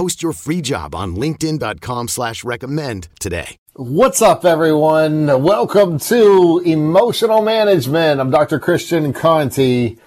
Post your free job on LinkedIn.com slash recommend today. What's up, everyone? Welcome to Emotional Management. I'm Dr. Christian Conti.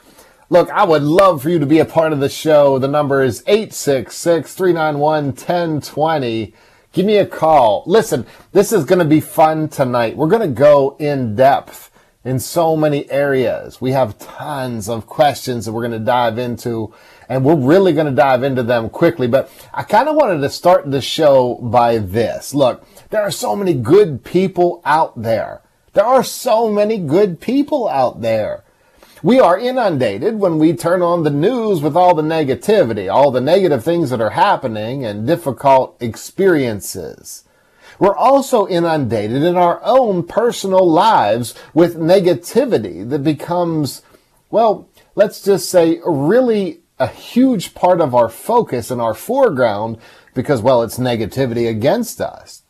Look, I would love for you to be a part of the show. The number is 866 391 1020. Give me a call. Listen, this is going to be fun tonight. We're going to go in depth in so many areas. We have tons of questions that we're going to dive into and we're really going to dive into them quickly. But I kind of wanted to start the show by this. Look, there are so many good people out there. There are so many good people out there. We are inundated when we turn on the news with all the negativity, all the negative things that are happening and difficult experiences. We're also inundated in our own personal lives with negativity that becomes, well, let's just say really a huge part of our focus and our foreground because, well, it's negativity against us.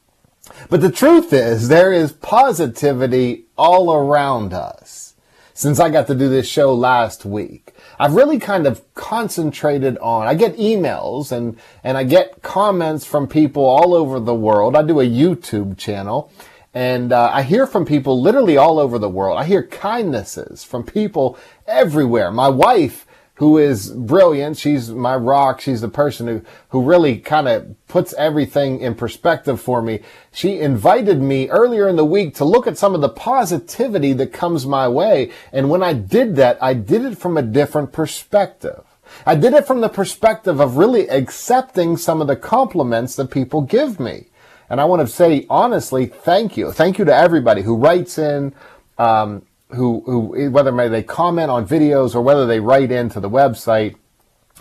But the truth is there is positivity all around us. Since I got to do this show last week, I've really kind of concentrated on, I get emails and, and I get comments from people all over the world. I do a YouTube channel and uh, I hear from people literally all over the world. I hear kindnesses from people everywhere. My wife who is brilliant. She's my rock. She's the person who, who really kind of puts everything in perspective for me. She invited me earlier in the week to look at some of the positivity that comes my way. And when I did that, I did it from a different perspective. I did it from the perspective of really accepting some of the compliments that people give me. And I want to say honestly, thank you. Thank you to everybody who writes in, um, who, who whether they comment on videos or whether they write into the website.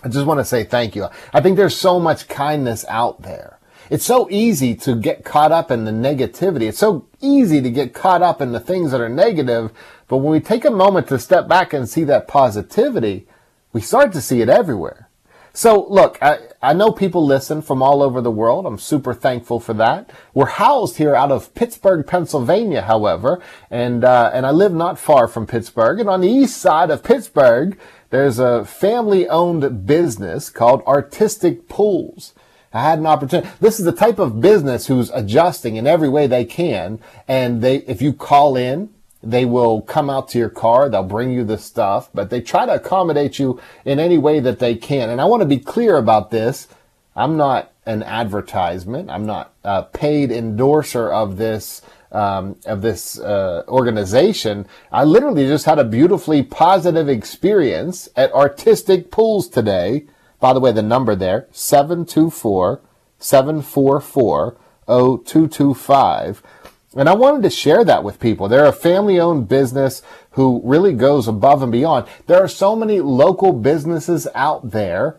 I just want to say thank you. I think there's so much kindness out there. It's so easy to get caught up in the negativity. It's so easy to get caught up in the things that are negative. But when we take a moment to step back and see that positivity, we start to see it everywhere. So look, I, I know people listen from all over the world. I'm super thankful for that. We're housed here out of Pittsburgh, Pennsylvania, however, and uh, and I live not far from Pittsburgh. And on the east side of Pittsburgh, there's a family-owned business called Artistic Pools. I had an opportunity. This is the type of business who's adjusting in every way they can, and they if you call in they will come out to your car. They'll bring you the stuff, but they try to accommodate you in any way that they can. And I want to be clear about this. I'm not an advertisement. I'm not a paid endorser of this um, of this uh, organization. I literally just had a beautifully positive experience at Artistic Pools today. By the way, the number there 724 744 0225 and I wanted to share that with people. They're a family owned business who really goes above and beyond. There are so many local businesses out there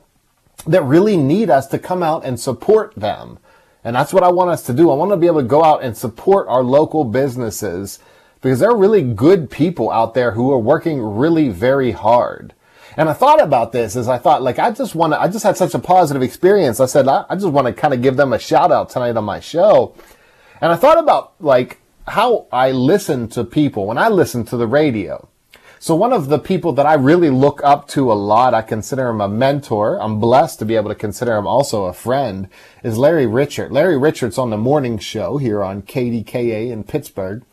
that really need us to come out and support them. And that's what I want us to do. I want to be able to go out and support our local businesses because there are really good people out there who are working really very hard. And I thought about this as I thought, like, I just want to, I just had such a positive experience. I said, I, I just want to kind of give them a shout out tonight on my show and I thought about like how I listen to people when I listen to the radio. So one of the people that I really look up to a lot, I consider him a mentor. I'm blessed to be able to consider him also a friend, is Larry Richert. Larry Richert's on the morning show here on KDKA in Pittsburgh,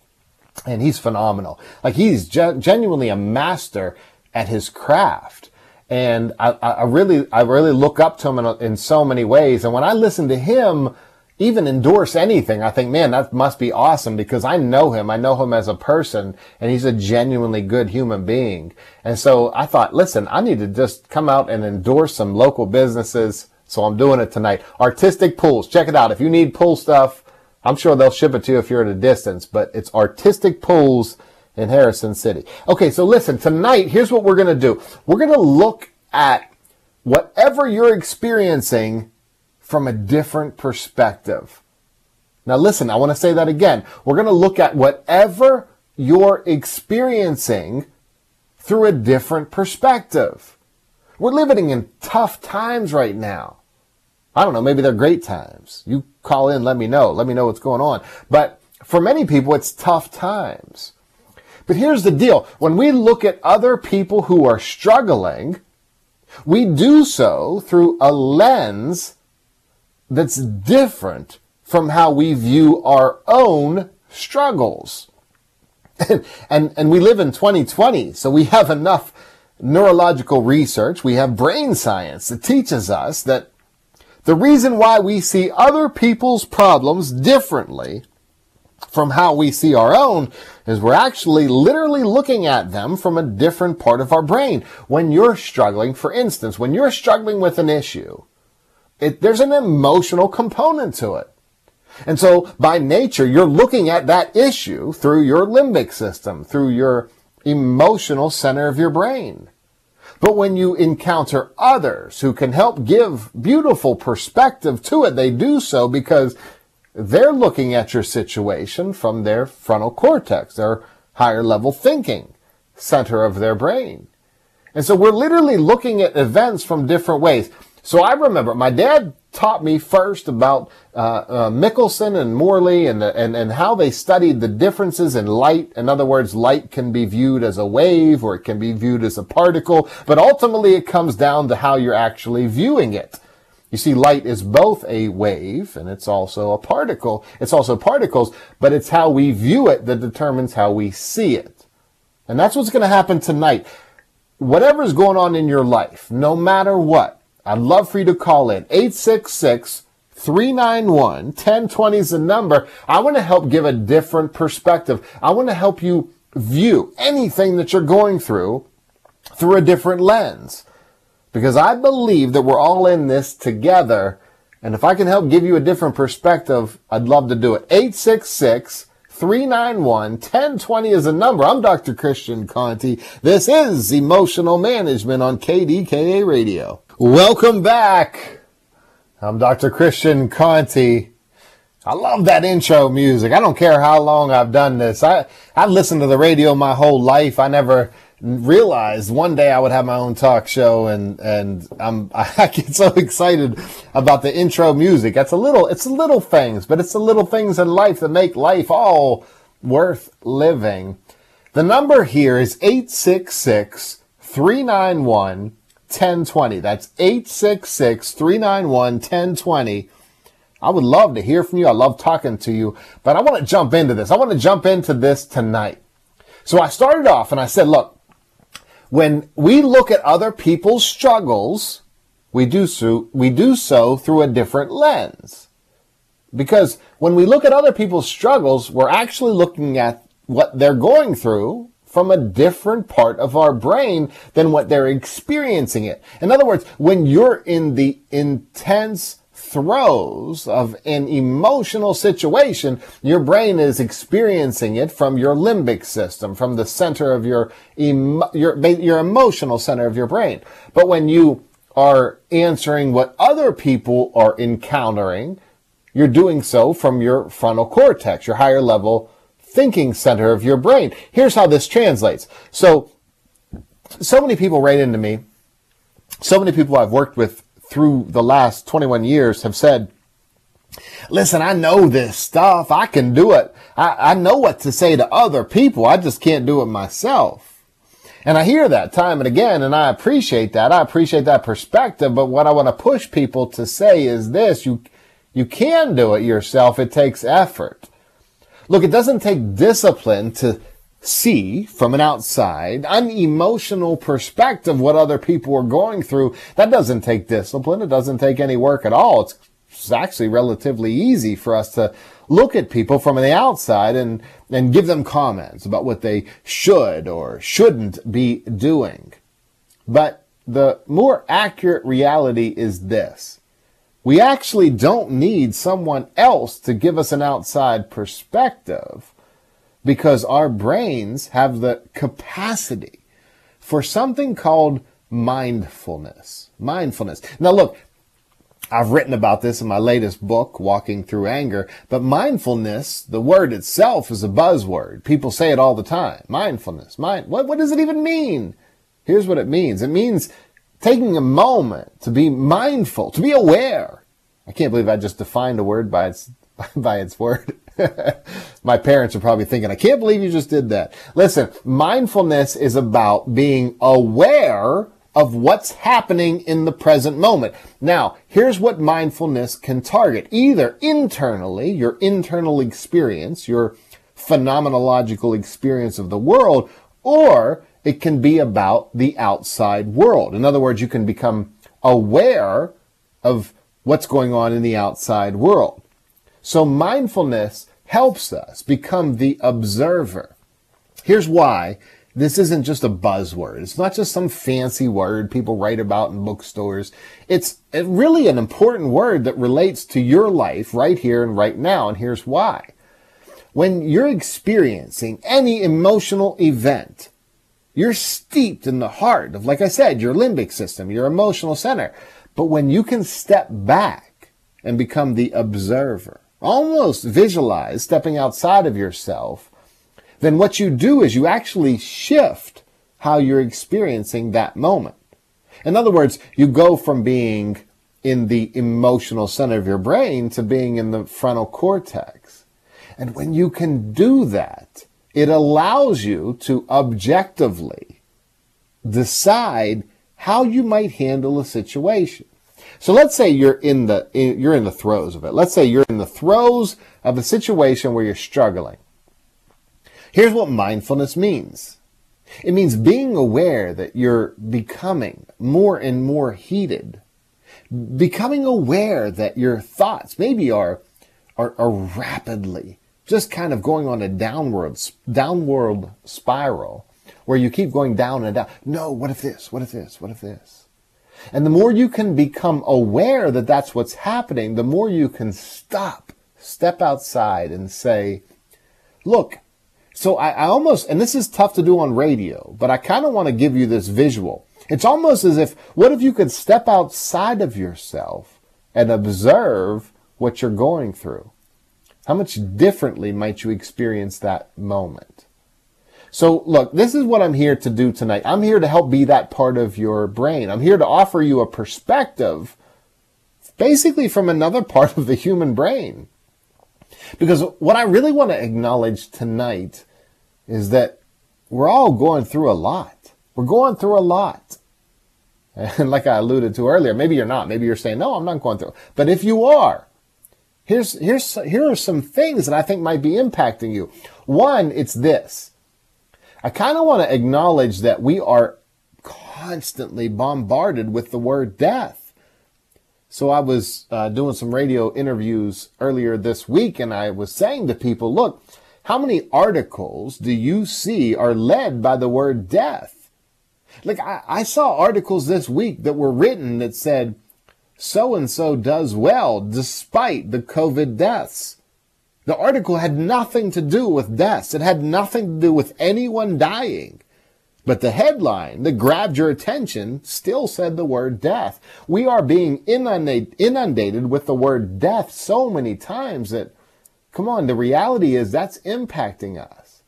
and he's phenomenal. Like he's ge- genuinely a master at his craft. And I, I really, I really look up to him in, in so many ways. And when I listen to him, even endorse anything, I think, man, that must be awesome because I know him. I know him as a person and he's a genuinely good human being. And so I thought, listen, I need to just come out and endorse some local businesses. So I'm doing it tonight. Artistic Pools. Check it out. If you need pool stuff, I'm sure they'll ship it to you if you're at a distance, but it's Artistic Pools in Harrison City. Okay. So listen, tonight, here's what we're going to do. We're going to look at whatever you're experiencing from a different perspective. Now listen, I want to say that again. We're going to look at whatever you're experiencing through a different perspective. We're living in tough times right now. I don't know, maybe they're great times. You call in, let me know. Let me know what's going on. But for many people, it's tough times. But here's the deal. When we look at other people who are struggling, we do so through a lens that's different from how we view our own struggles. And, and, and we live in 2020, so we have enough neurological research, we have brain science that teaches us that the reason why we see other people's problems differently from how we see our own is we're actually literally looking at them from a different part of our brain. When you're struggling, for instance, when you're struggling with an issue, it, there's an emotional component to it. And so by nature, you're looking at that issue through your limbic system, through your emotional center of your brain. But when you encounter others who can help give beautiful perspective to it, they do so because they're looking at your situation from their frontal cortex, their higher level thinking center of their brain. And so we're literally looking at events from different ways. So I remember my dad taught me first about uh, uh, Michelson and Morley and, and and how they studied the differences in light. In other words, light can be viewed as a wave or it can be viewed as a particle, but ultimately it comes down to how you're actually viewing it. You see, light is both a wave and it's also a particle. It's also particles, but it's how we view it that determines how we see it. And that's what's going to happen tonight. Whatever's going on in your life, no matter what, I'd love for you to call in 866 391 1020 is the number. I want to help give a different perspective. I want to help you view anything that you're going through through a different lens. Because I believe that we're all in this together. And if I can help give you a different perspective, I'd love to do it. 866 391 1020 is a number. I'm Dr. Christian Conti. This is Emotional Management on KDKA Radio. Welcome back. I'm Dr. Christian Conti. I love that intro music. I don't care how long I've done this. I, I've listened to the radio my whole life. I never realized one day I would have my own talk show and, and I'm, I get so excited about the intro music. That's a little, it's little things, but it's the little things in life that make life all worth living. The number here is 866 391 1020. That's 866 391 1020. I would love to hear from you. I love talking to you, but I want to jump into this. I want to jump into this tonight. So I started off and I said, look, when we look at other people's struggles, we do so, we do so through a different lens. Because when we look at other people's struggles, we're actually looking at what they're going through from a different part of our brain than what they're experiencing it. In other words, when you're in the intense throes of an emotional situation, your brain is experiencing it from your limbic system, from the center of your, emo- your, your emotional center of your brain. But when you are answering what other people are encountering, you're doing so from your frontal cortex, your higher level thinking center of your brain. Here's how this translates. So, so many people write into me, so many people I've worked with through the last 21 years have said, listen, I know this stuff. I can do it. I, I know what to say to other people. I just can't do it myself. And I hear that time and again, and I appreciate that. I appreciate that perspective. But what I want to push people to say is this, you, you can do it yourself. It takes effort. Look, it doesn't take discipline to see from an outside, unemotional perspective what other people are going through. That doesn't take discipline. It doesn't take any work at all. It's it's actually relatively easy for us to look at people from the outside and, and give them comments about what they should or shouldn't be doing. But the more accurate reality is this. We actually don't need someone else to give us an outside perspective because our brains have the capacity for something called mindfulness. Mindfulness. Now look, I've written about this in my latest book, Walking Through Anger, but mindfulness, the word itself is a buzzword. People say it all the time. Mindfulness. Mind, what, what does it even mean? Here's what it means. It means taking a moment to be mindful, to be aware. I can't believe I just defined a word by its, by its word. My parents are probably thinking, I can't believe you just did that. Listen, mindfulness is about being aware of what's happening in the present moment. Now, here's what mindfulness can target. Either internally, your internal experience, your phenomenological experience of the world, or it can be about the outside world. In other words, you can become aware of what's going on in the outside world. So mindfulness helps us become the observer. Here's why this isn't just a buzzword. It's not just some fancy word people write about in bookstores. It's really an important word that relates to your life right here and right now. And here's why. When you're experiencing any emotional event, you're steeped in the heart of, like I said, your limbic system, your emotional center. But when you can step back and become the observer, almost visualize stepping outside of yourself, then what you do is you actually shift how you're experiencing that moment. In other words, you go from being in the emotional center of your brain to being in the frontal cortex. And when you can do that, it allows you to objectively decide how you might handle a situation. So let's say you're in the you're in the throes of it. Let's say you're in the throes of a situation where you're struggling. Here's what mindfulness means. It means being aware that you're becoming more and more heated. Becoming aware that your thoughts maybe are are, are rapidly just kind of going on a downward, downward spiral where you keep going down and down. No, what if this? What if this? What if this? And the more you can become aware that that's what's happening, the more you can stop, step outside and say, look, so I, I almost, and this is tough to do on radio, but I kind of want to give you this visual. It's almost as if, what if you could step outside of yourself and observe what you're going through? How much differently might you experience that moment? So look, this is what I'm here to do tonight. I'm here to help be that part of your brain. I'm here to offer you a perspective basically from another part of the human brain. Because what I really want to acknowledge tonight is that we're all going through a lot. We're going through a lot. And like I alluded to earlier, maybe you're not. Maybe you're saying, no, I'm not going through. But if you are, Here's, here's, here are some things that I think might be impacting you. One, it's this. I kind of want to acknowledge that we are constantly bombarded with the word death. So I was uh, doing some radio interviews earlier this week and I was saying to people, look, how many articles do you see are led by the word death? Like I, I saw articles this week that were written that said, so and so does well despite the COVID deaths. The article had nothing to do with deaths. It had nothing to do with anyone dying. But the headline that grabbed your attention still said the word death. We are being inundated with the word death so many times that, come on, the reality is that's impacting us.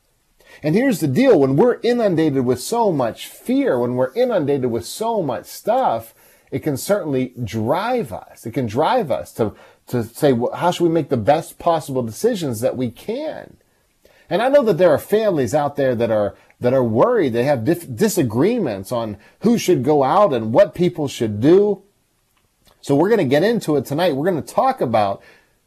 And here's the deal. When we're inundated with so much fear, when we're inundated with so much stuff, it can certainly drive us. It can drive us to, to say, well, how should we make the best possible decisions that we can? And I know that there are families out there that are, that are worried. They have dif- disagreements on who should go out and what people should do. So we're going to get into it tonight. We're going to talk about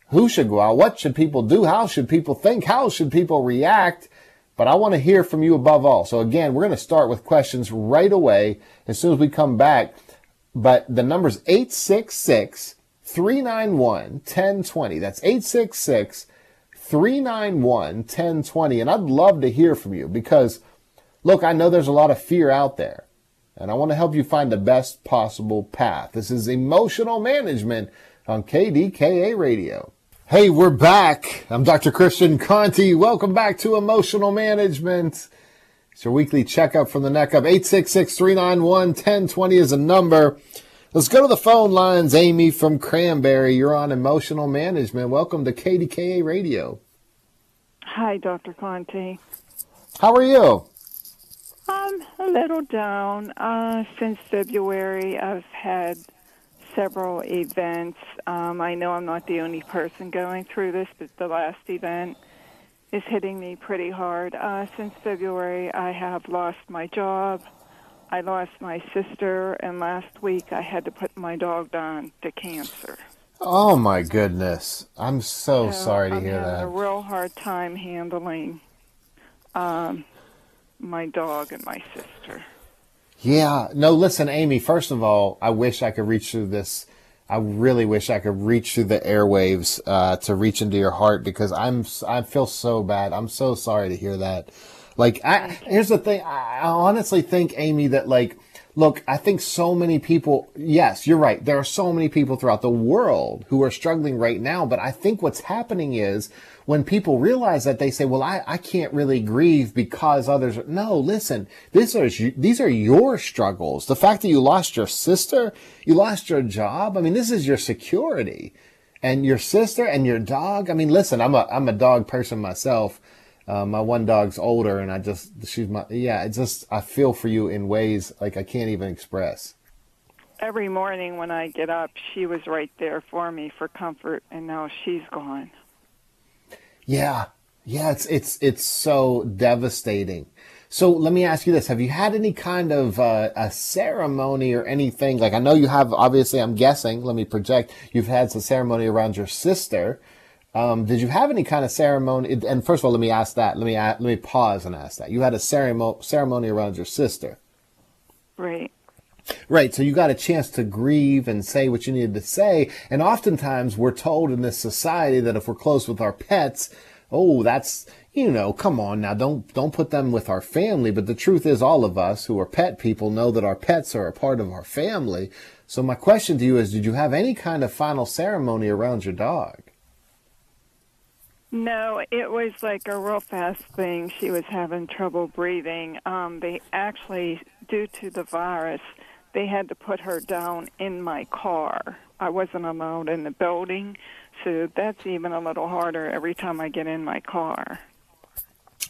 who should go out, what should people do, how should people think, how should people react. But I want to hear from you above all. So again, we're going to start with questions right away as soon as we come back. But the number's 866 391 1020. That's 866 391 1020. And I'd love to hear from you because, look, I know there's a lot of fear out there. And I want to help you find the best possible path. This is emotional management on KDKA Radio. Hey, we're back. I'm Dr. Christian Conti. Welcome back to Emotional Management. It's your weekly checkup from the neck up. 866-391-1020 is a number. Let's go to the phone lines. Amy from Cranberry, you're on Emotional Management. Welcome to KDKA Radio. Hi, Dr. Conti. How are you? I'm a little down. Uh, since February, I've had several events. Um, I know I'm not the only person going through this, but the last event is hitting me pretty hard. Uh, since February, I have lost my job. I lost my sister, and last week I had to put my dog down to cancer. Oh my goodness! I'm so, So sorry to hear that. I'm hear having that. a real hard time handling um, my dog and my sister. Yeah. No, listen, Amy, first of all, I wish I could reach through this. I really wish I could reach through the airwaves uh, to reach into your heart because I'm I feel so bad. I'm so sorry to hear that. Like, I, here's the thing. I, honestly think, Amy, that like, look, I think so many people. Yes, you're right. There are so many people throughout the world who are struggling right now. But I think what's happening is when people realize that they say, well, I, I can't really grieve because others are, no, listen, these are, these are your struggles. The fact that you lost your sister, you lost your job. I mean, this is your security and your sister and your dog. I mean, listen, I'm a, I'm a dog person myself. Uh, my one dog's older and I just, she's my, yeah, it just, I feel for you in ways like I can't even express. Every morning when I get up, she was right there for me for comfort, and now she's gone. Yeah. Yeah. It's, it's, it's so devastating. So let me ask you this. Have you had any kind of uh, a ceremony or anything? Like I know you have, obviously, I'm guessing, let me project, you've had some ceremony around your sister. Um, did you have any kind of ceremony? And first of all, let me ask that. Let me, let me pause and ask that. You had a ceremony, ceremony around your sister. Right. Right. So you got a chance to grieve and say what you needed to say. And oftentimes we're told in this society that if we're close with our pets, oh, that's, you know, come on now, don't, don't put them with our family. But the truth is all of us who are pet people know that our pets are a part of our family. So my question to you is, did you have any kind of final ceremony around your dog? No, it was like a real fast thing. She was having trouble breathing. Um, they actually, due to the virus, they had to put her down in my car. I wasn't allowed in the building, so that's even a little harder every time I get in my car.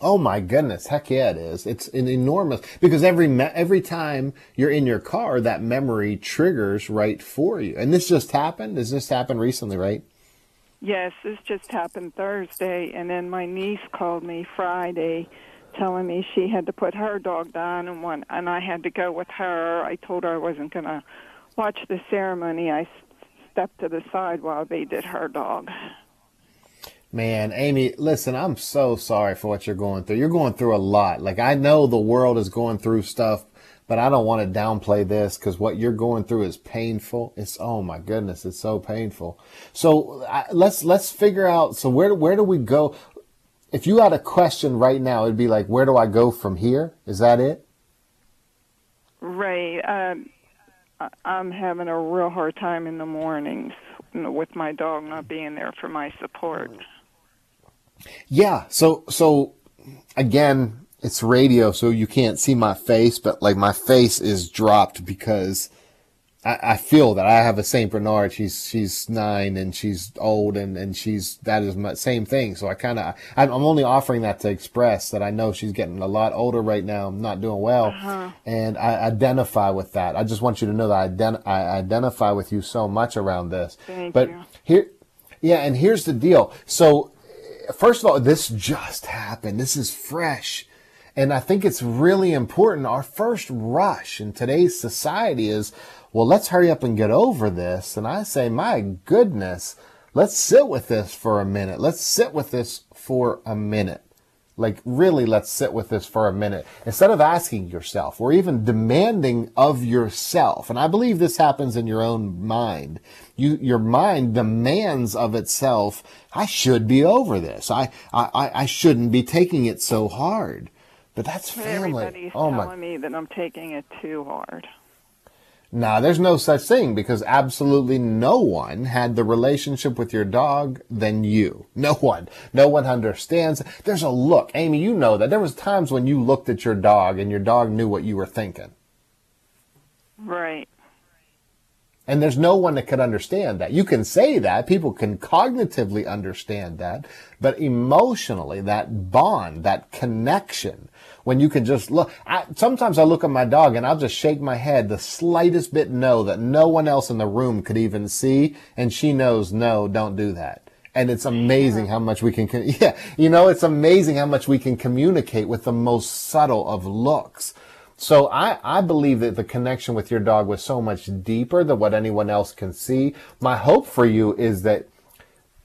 Oh my goodness! Heck yeah, it is. It's an enormous because every me- every time you're in your car, that memory triggers right for you. And this just happened. This just happened recently, right? Yes, this just happened Thursday, and then my niece called me Friday, telling me she had to put her dog down, and one, and I had to go with her. I told her I wasn't going to watch the ceremony. I stepped to the side while they did her dog. Man, Amy, listen, I'm so sorry for what you're going through. You're going through a lot. Like I know the world is going through stuff, but I don't want to downplay this because what you're going through is painful. It's oh my goodness, it's so painful. So I, let's let's figure out. So where where do we go? If you had a question right now, it'd be like, where do I go from here? Is that it? Right. Um, I'm having a real hard time in the mornings with my dog not being there for my support. Yeah. So so again, it's radio, so you can't see my face, but like my face is dropped because I, I feel that I have a Saint Bernard. She's she's nine and she's old and and she's that is my same thing. So I kind of I'm I'm only offering that to express that I know she's getting a lot older right now, not doing well, uh-huh. and I identify with that. I just want you to know that I, ident- I identify with you so much around this. Thank but you. here, yeah, and here's the deal. So first of all, this just happened. This is fresh. And I think it's really important. Our first rush in today's society is, well, let's hurry up and get over this. And I say, my goodness, let's sit with this for a minute. Let's sit with this for a minute. Like, really, let's sit with this for a minute. Instead of asking yourself or even demanding of yourself, and I believe this happens in your own mind. You, your mind demands of itself, I should be over this. I, I, I shouldn't be taking it so hard. But that's family. Everybody's oh telling my. me that I'm taking it too hard. Nah, there's no such thing because absolutely no one had the relationship with your dog than you. No one. No one understands. There's a look. Amy, you know that. There was times when you looked at your dog and your dog knew what you were thinking. Right. And there's no one that could understand that. You can say that. People can cognitively understand that. But emotionally, that bond, that connection, when you can just look, I, sometimes I look at my dog and I'll just shake my head the slightest bit no that no one else in the room could even see. And she knows, no, don't do that. And it's amazing how much we can, yeah, you know, it's amazing how much we can communicate with the most subtle of looks. So I, I believe that the connection with your dog was so much deeper than what anyone else can see. My hope for you is that,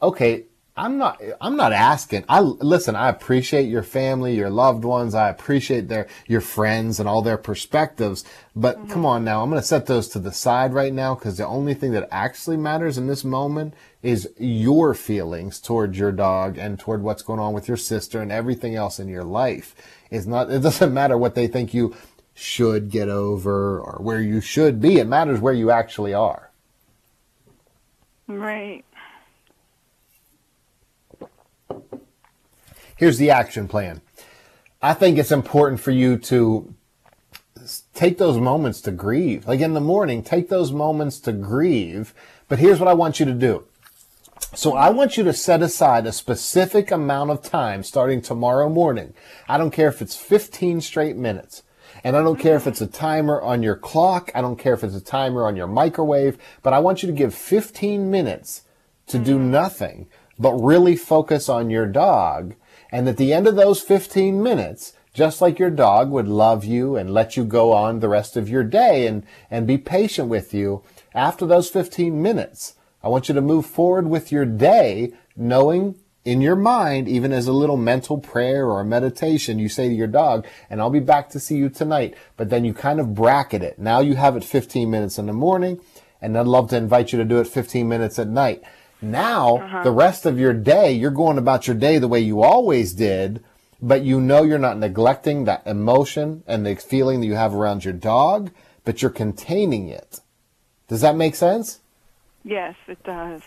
okay, I'm not, I'm not asking. I, listen, I appreciate your family, your loved ones. I appreciate their, your friends and all their perspectives. But mm-hmm. come on now, I'm going to set those to the side right now because the only thing that actually matters in this moment is your feelings towards your dog and toward what's going on with your sister and everything else in your life. It's not, it doesn't matter what they think you should get over or where you should be. It matters where you actually are. Right. Here's the action plan. I think it's important for you to take those moments to grieve. Like in the morning, take those moments to grieve. But here's what I want you to do. So I want you to set aside a specific amount of time starting tomorrow morning. I don't care if it's 15 straight minutes. And I don't care if it's a timer on your clock. I don't care if it's a timer on your microwave, but I want you to give 15 minutes to do mm-hmm. nothing, but really focus on your dog. And at the end of those 15 minutes, just like your dog would love you and let you go on the rest of your day and, and be patient with you, after those 15 minutes, I want you to move forward with your day knowing in your mind, even as a little mental prayer or meditation, you say to your dog, and I'll be back to see you tonight. But then you kind of bracket it. Now you have it 15 minutes in the morning, and I'd love to invite you to do it 15 minutes at night. Now, uh-huh. the rest of your day, you're going about your day the way you always did, but you know you're not neglecting that emotion and the feeling that you have around your dog, but you're containing it. Does that make sense? Yes, it does.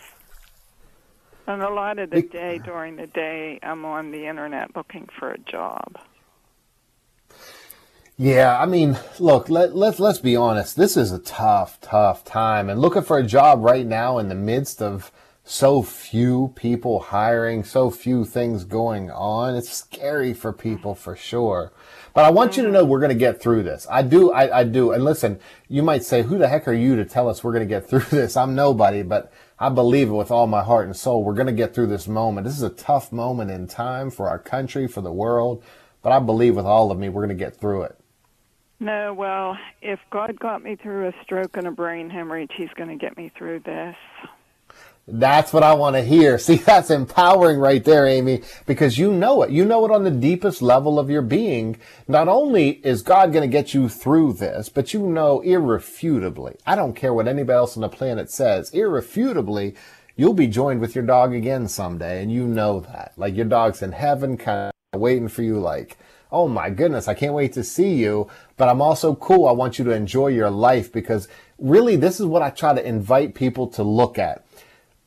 And a lot of the day during the day, I'm on the internet looking for a job. Yeah, I mean, look, let, let's let's be honest. This is a tough, tough time, and looking for a job right now in the midst of so few people hiring, so few things going on, it's scary for people for sure. But I want you to mm-hmm. know we're going to get through this. I do, I, I do. And listen, you might say, "Who the heck are you to tell us we're going to get through this?" I'm nobody, but I believe it with all my heart and soul. We're going to get through this moment. This is a tough moment in time for our country, for the world, but I believe with all of me, we're going to get through it. No, well, if God got me through a stroke and a brain hemorrhage, He's going to get me through this. That's what I want to hear. See, that's empowering right there, Amy, because you know it. You know it on the deepest level of your being. Not only is God going to get you through this, but you know irrefutably. I don't care what anybody else on the planet says. Irrefutably, you'll be joined with your dog again someday, and you know that. Like your dog's in heaven, kind of waiting for you, like, oh my goodness, I can't wait to see you. But I'm also cool. I want you to enjoy your life because really this is what I try to invite people to look at.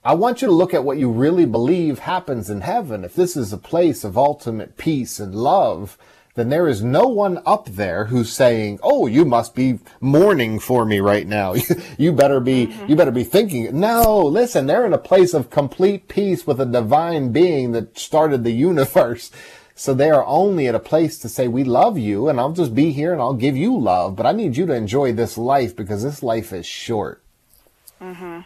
I want you to look at what you really believe happens in heaven. If this is a place of ultimate peace and love, then there is no one up there who's saying, "Oh, you must be mourning for me right now. you better be you better be thinking." No, listen, they're in a place of complete peace with a divine being that started the universe. So they are only at a place to say, "We love you, and I'll just be here and I'll give you love, but I need you to enjoy this life because this life is short." Mhm.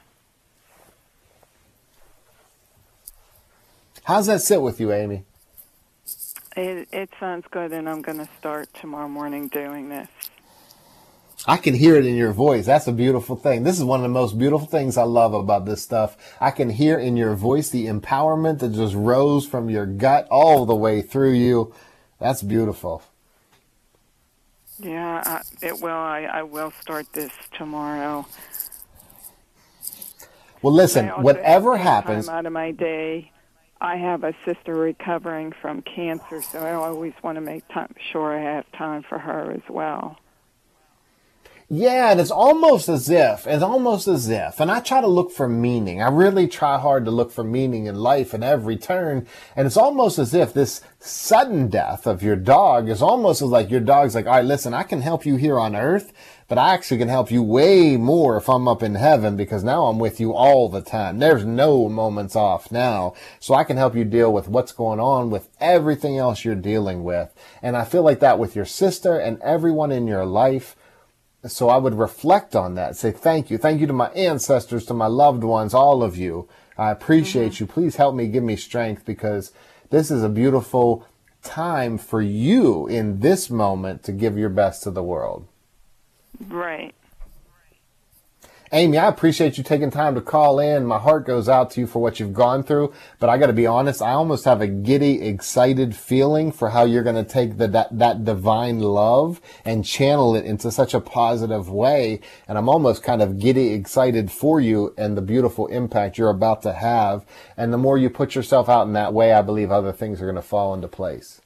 How's that sit with you, Amy? It it sounds good, and I'm going to start tomorrow morning doing this. I can hear it in your voice. That's a beautiful thing. This is one of the most beautiful things I love about this stuff. I can hear in your voice the empowerment that just rose from your gut all the way through you. That's beautiful. Yeah, I, it will. I, I will start this tomorrow. Well, listen, whatever happens, out of my day. I have a sister recovering from cancer, so I always want to make time, sure I have time for her as well. Yeah, and it's almost as if, it's almost as if, and I try to look for meaning. I really try hard to look for meaning in life in every turn. And it's almost as if this sudden death of your dog is almost as like your dog's like, all right, listen, I can help you here on earth, but I actually can help you way more if I'm up in heaven because now I'm with you all the time. There's no moments off now. So I can help you deal with what's going on with everything else you're dealing with. And I feel like that with your sister and everyone in your life so I would reflect on that, say thank you. Thank you to my ancestors, to my loved ones, all of you. I appreciate mm-hmm. you. Please help me, give me strength because this is a beautiful time for you in this moment to give your best to the world. Right. Amy, I appreciate you taking time to call in. My heart goes out to you for what you've gone through, but I got to be honest, I almost have a giddy, excited feeling for how you're going to take the, that, that divine love and channel it into such a positive way. And I'm almost kind of giddy, excited for you and the beautiful impact you're about to have. And the more you put yourself out in that way, I believe other things are going to fall into place.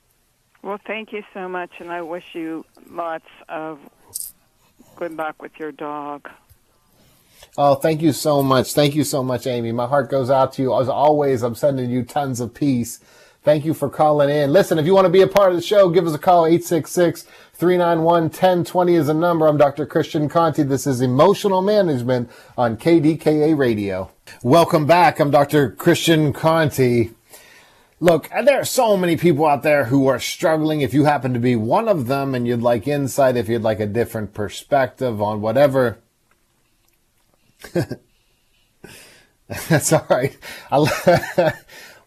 Well, thank you so much, and I wish you lots of good luck with your dog. Oh, thank you so much. Thank you so much, Amy. My heart goes out to you. As always, I'm sending you tons of peace. Thank you for calling in. Listen, if you want to be a part of the show, give us a call. 866 391 1020 is the number. I'm Dr. Christian Conti. This is Emotional Management on KDKA Radio. Welcome back. I'm Dr. Christian Conti. Look, there are so many people out there who are struggling. If you happen to be one of them and you'd like insight, if you'd like a different perspective on whatever That's all right.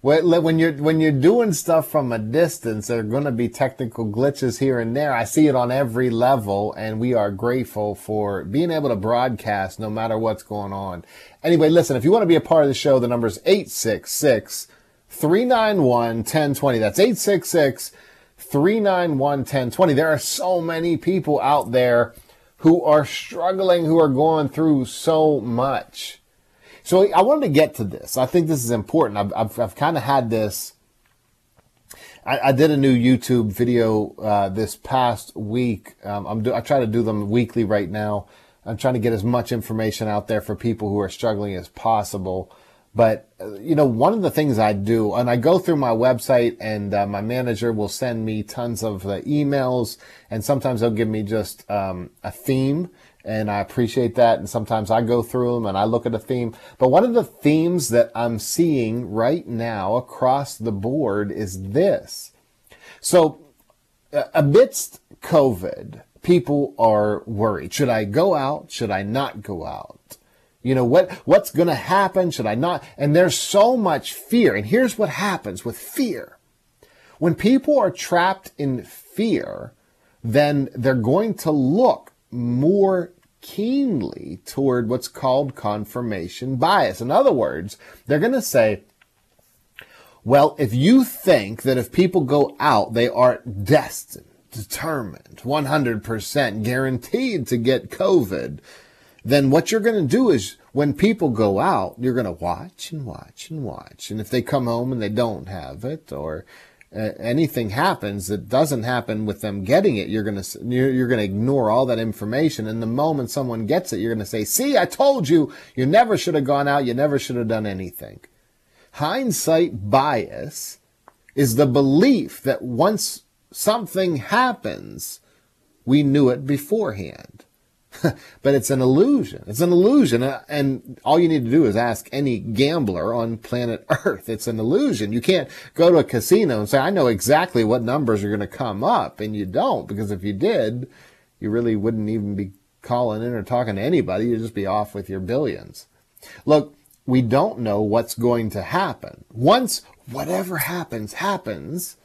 when you're when you're doing stuff from a distance, there are going to be technical glitches here and there. I see it on every level, and we are grateful for being able to broadcast no matter what's going on. Anyway, listen, if you want to be a part of the show, the number is 866 391 1020. That's 866 391 1020. There are so many people out there who are struggling, who are going through so much. So I wanted to get to this. I think this is important. I've, I've, I've kind of had this. I, I, did a new YouTube video uh, this past week. Um, I'm do, I try to do them weekly right now. I'm trying to get as much information out there for people who are struggling as possible. But, uh, you know, one of the things I do, and I go through my website and uh, my manager will send me tons of uh, emails and sometimes they'll give me just um, a theme and I appreciate that. And sometimes I go through them and I look at a theme. But one of the themes that I'm seeing right now across the board is this. So uh, amidst COVID, people are worried. Should I go out? Should I not go out? You know, what, what's going to happen? Should I not? And there's so much fear. And here's what happens with fear. When people are trapped in fear, then they're going to look more keenly toward what's called confirmation bias. In other words, they're going to say, well, if you think that if people go out, they are destined, determined, 100% guaranteed to get COVID, then what you're going to do is when people go out, you're going to watch and watch and watch. And if they come home and they don't have it or uh, anything happens that doesn't happen with them getting it, you're going to, you're, you're going to ignore all that information. And the moment someone gets it, you're going to say, see, I told you, you never should have gone out. You never should have done anything. Hindsight bias is the belief that once something happens, we knew it beforehand. but it's an illusion. It's an illusion. Uh, and all you need to do is ask any gambler on planet Earth. It's an illusion. You can't go to a casino and say, I know exactly what numbers are going to come up. And you don't, because if you did, you really wouldn't even be calling in or talking to anybody. You'd just be off with your billions. Look, we don't know what's going to happen. Once whatever happens, happens,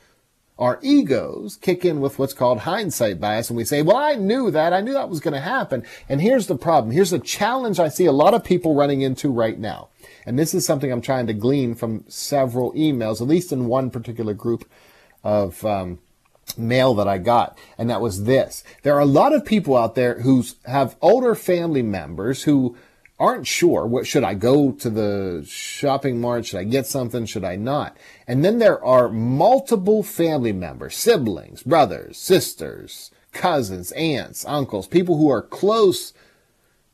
our egos kick in with what's called hindsight bias and we say, well, I knew that. I knew that was going to happen. And here's the problem. Here's a challenge I see a lot of people running into right now. And this is something I'm trying to glean from several emails, at least in one particular group of um, mail that I got. And that was this. There are a lot of people out there who have older family members who aren't sure what should I go to the shopping mart? Should I get something? Should I not? And then there are multiple family members, siblings, brothers, sisters, cousins, aunts, uncles, people who are close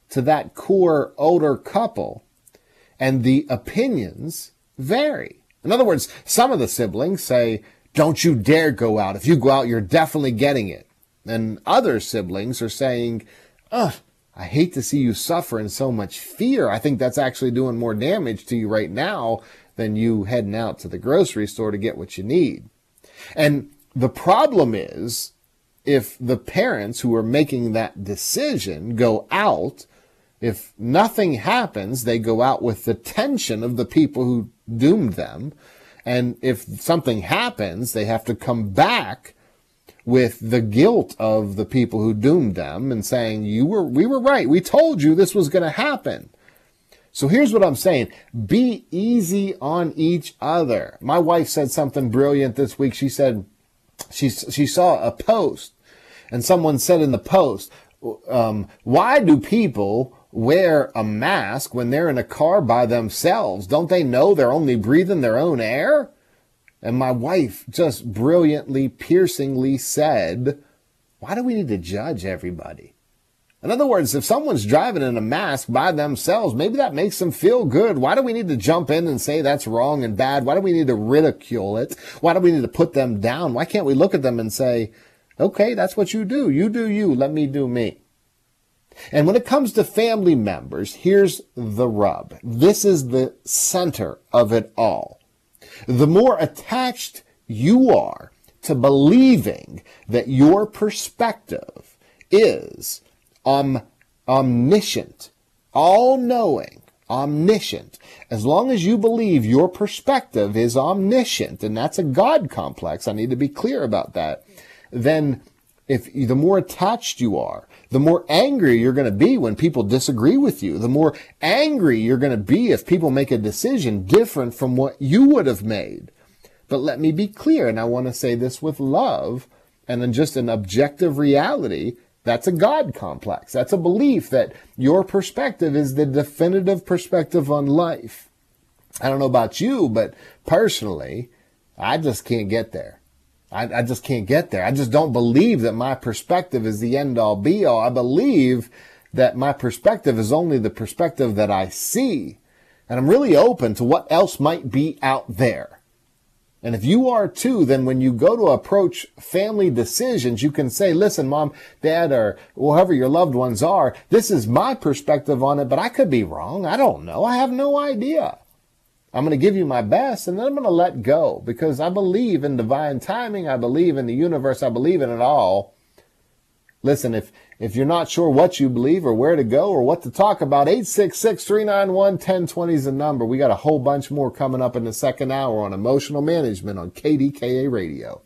to that core older couple. And the opinions vary. In other words, some of the siblings say, don't you dare go out. If you go out, you're definitely getting it. And other siblings are saying, ugh, I hate to see you suffer in so much fear. I think that's actually doing more damage to you right now than you heading out to the grocery store to get what you need. And the problem is if the parents who are making that decision go out, if nothing happens, they go out with the tension of the people who doomed them. And if something happens, they have to come back with the guilt of the people who doomed them and saying, you were, we were right. We told you this was going to happen. So here's what I'm saying. Be easy on each other. My wife said something brilliant this week. She said she, she saw a post and someone said in the post, um, why do people wear a mask when they're in a car by themselves? Don't they know they're only breathing their own air? And my wife just brilliantly, piercingly said, Why do we need to judge everybody? In other words, if someone's driving in a mask by themselves, maybe that makes them feel good. Why do we need to jump in and say that's wrong and bad? Why do we need to ridicule it? Why do we need to put them down? Why can't we look at them and say, okay, that's what you do. You do you. Let me do me. And when it comes to family members, here's the rub. This is the center of it all the more attached you are to believing that your perspective is om- omniscient, all knowing, omniscient, as long as you believe your perspective is omniscient, and that's a God complex, I need to be clear about that, then if the more attached you are the more angry you're going to be when people disagree with you. The more angry you're going to be if people make a decision different from what you would have made. But let me be clear, and I want to say this with love and then just an objective reality. That's a God complex. That's a belief that your perspective is the definitive perspective on life. I don't know about you, but personally, I just can't get there. I, I just can't get there. I just don't believe that my perspective is the end all be all. I believe that my perspective is only the perspective that I see. And I'm really open to what else might be out there. And if you are too, then when you go to approach family decisions, you can say, listen, mom, dad, or whoever your loved ones are, this is my perspective on it, but I could be wrong. I don't know. I have no idea. I'm going to give you my best and then I'm going to let go because I believe in divine timing. I believe in the universe. I believe in it all. Listen, if, if you're not sure what you believe or where to go or what to talk about, 866-391-1020 is the number. We got a whole bunch more coming up in the second hour on emotional management on KDKA radio.